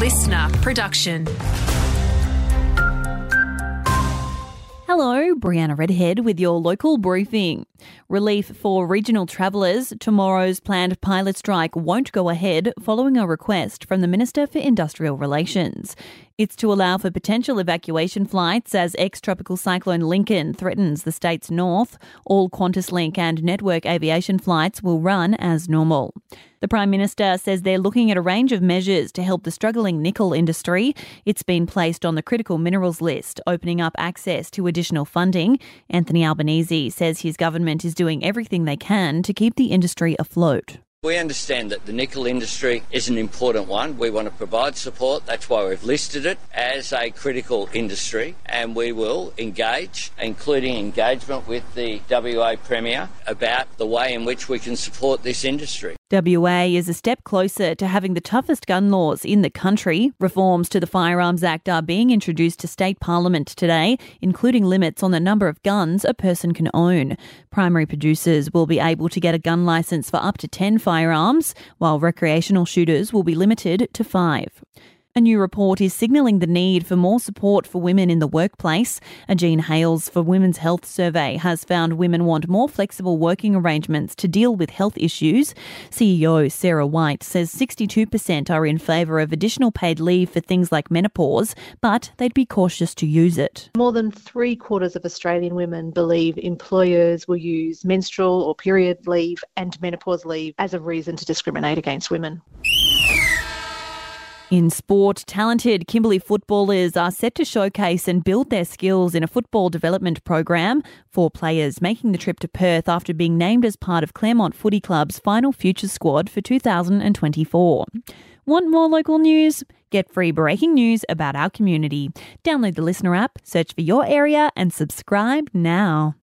LiSTNR production. Hello, Brianna Redhead with your local briefing. Relief for regional travellers. Tomorrow's planned pilot strike won't go ahead following a request from the Minister for Industrial Relations. It's to allow for potential evacuation flights as ex tropical cyclone Lincoln threatens the state's north. All QantasLink and network aviation flights will run as normal. The Prime Minister says they're looking at a range of measures to help the struggling nickel industry. It's been placed on the critical minerals list, opening up access to additional funding. Anthony Albanese says his government is doing everything they can to keep the industry afloat. We understand that the nickel industry is an important one. We want to provide support. That's why we've listed it as a critical industry and we will engage, including engagement with the WA Premier about the way in which we can support this industry. WA is a step closer to having the toughest gun laws in the country. Reforms to the Firearms Act are being introduced to state parliament today, including limits on the number of guns a person can own. Primary producers will be able to get a gun license for up to 10 firearms, while recreational shooters will be limited to 5. A new report is signalling the need for more support for women in the workplace. A Jean Hailes for Women's Health survey has found women want more flexible working arrangements to deal with health issues. CEO Sarah White says 62% are in favour of additional paid leave for things like menopause, but they'd be cautious to use it. More than three quarters of Australian women believe employers will use menstrual or period leave and menopause leave as a reason to discriminate against women. In sport, talented Kimberley footballers are set to showcase and build their skills in a football development program. Four players making the trip to Perth after being named as part of Claremont Footy Club's final future squad for 2024. Want more local news? Get free breaking news about our community. Download the LiSTNR app, search for your area, and subscribe now.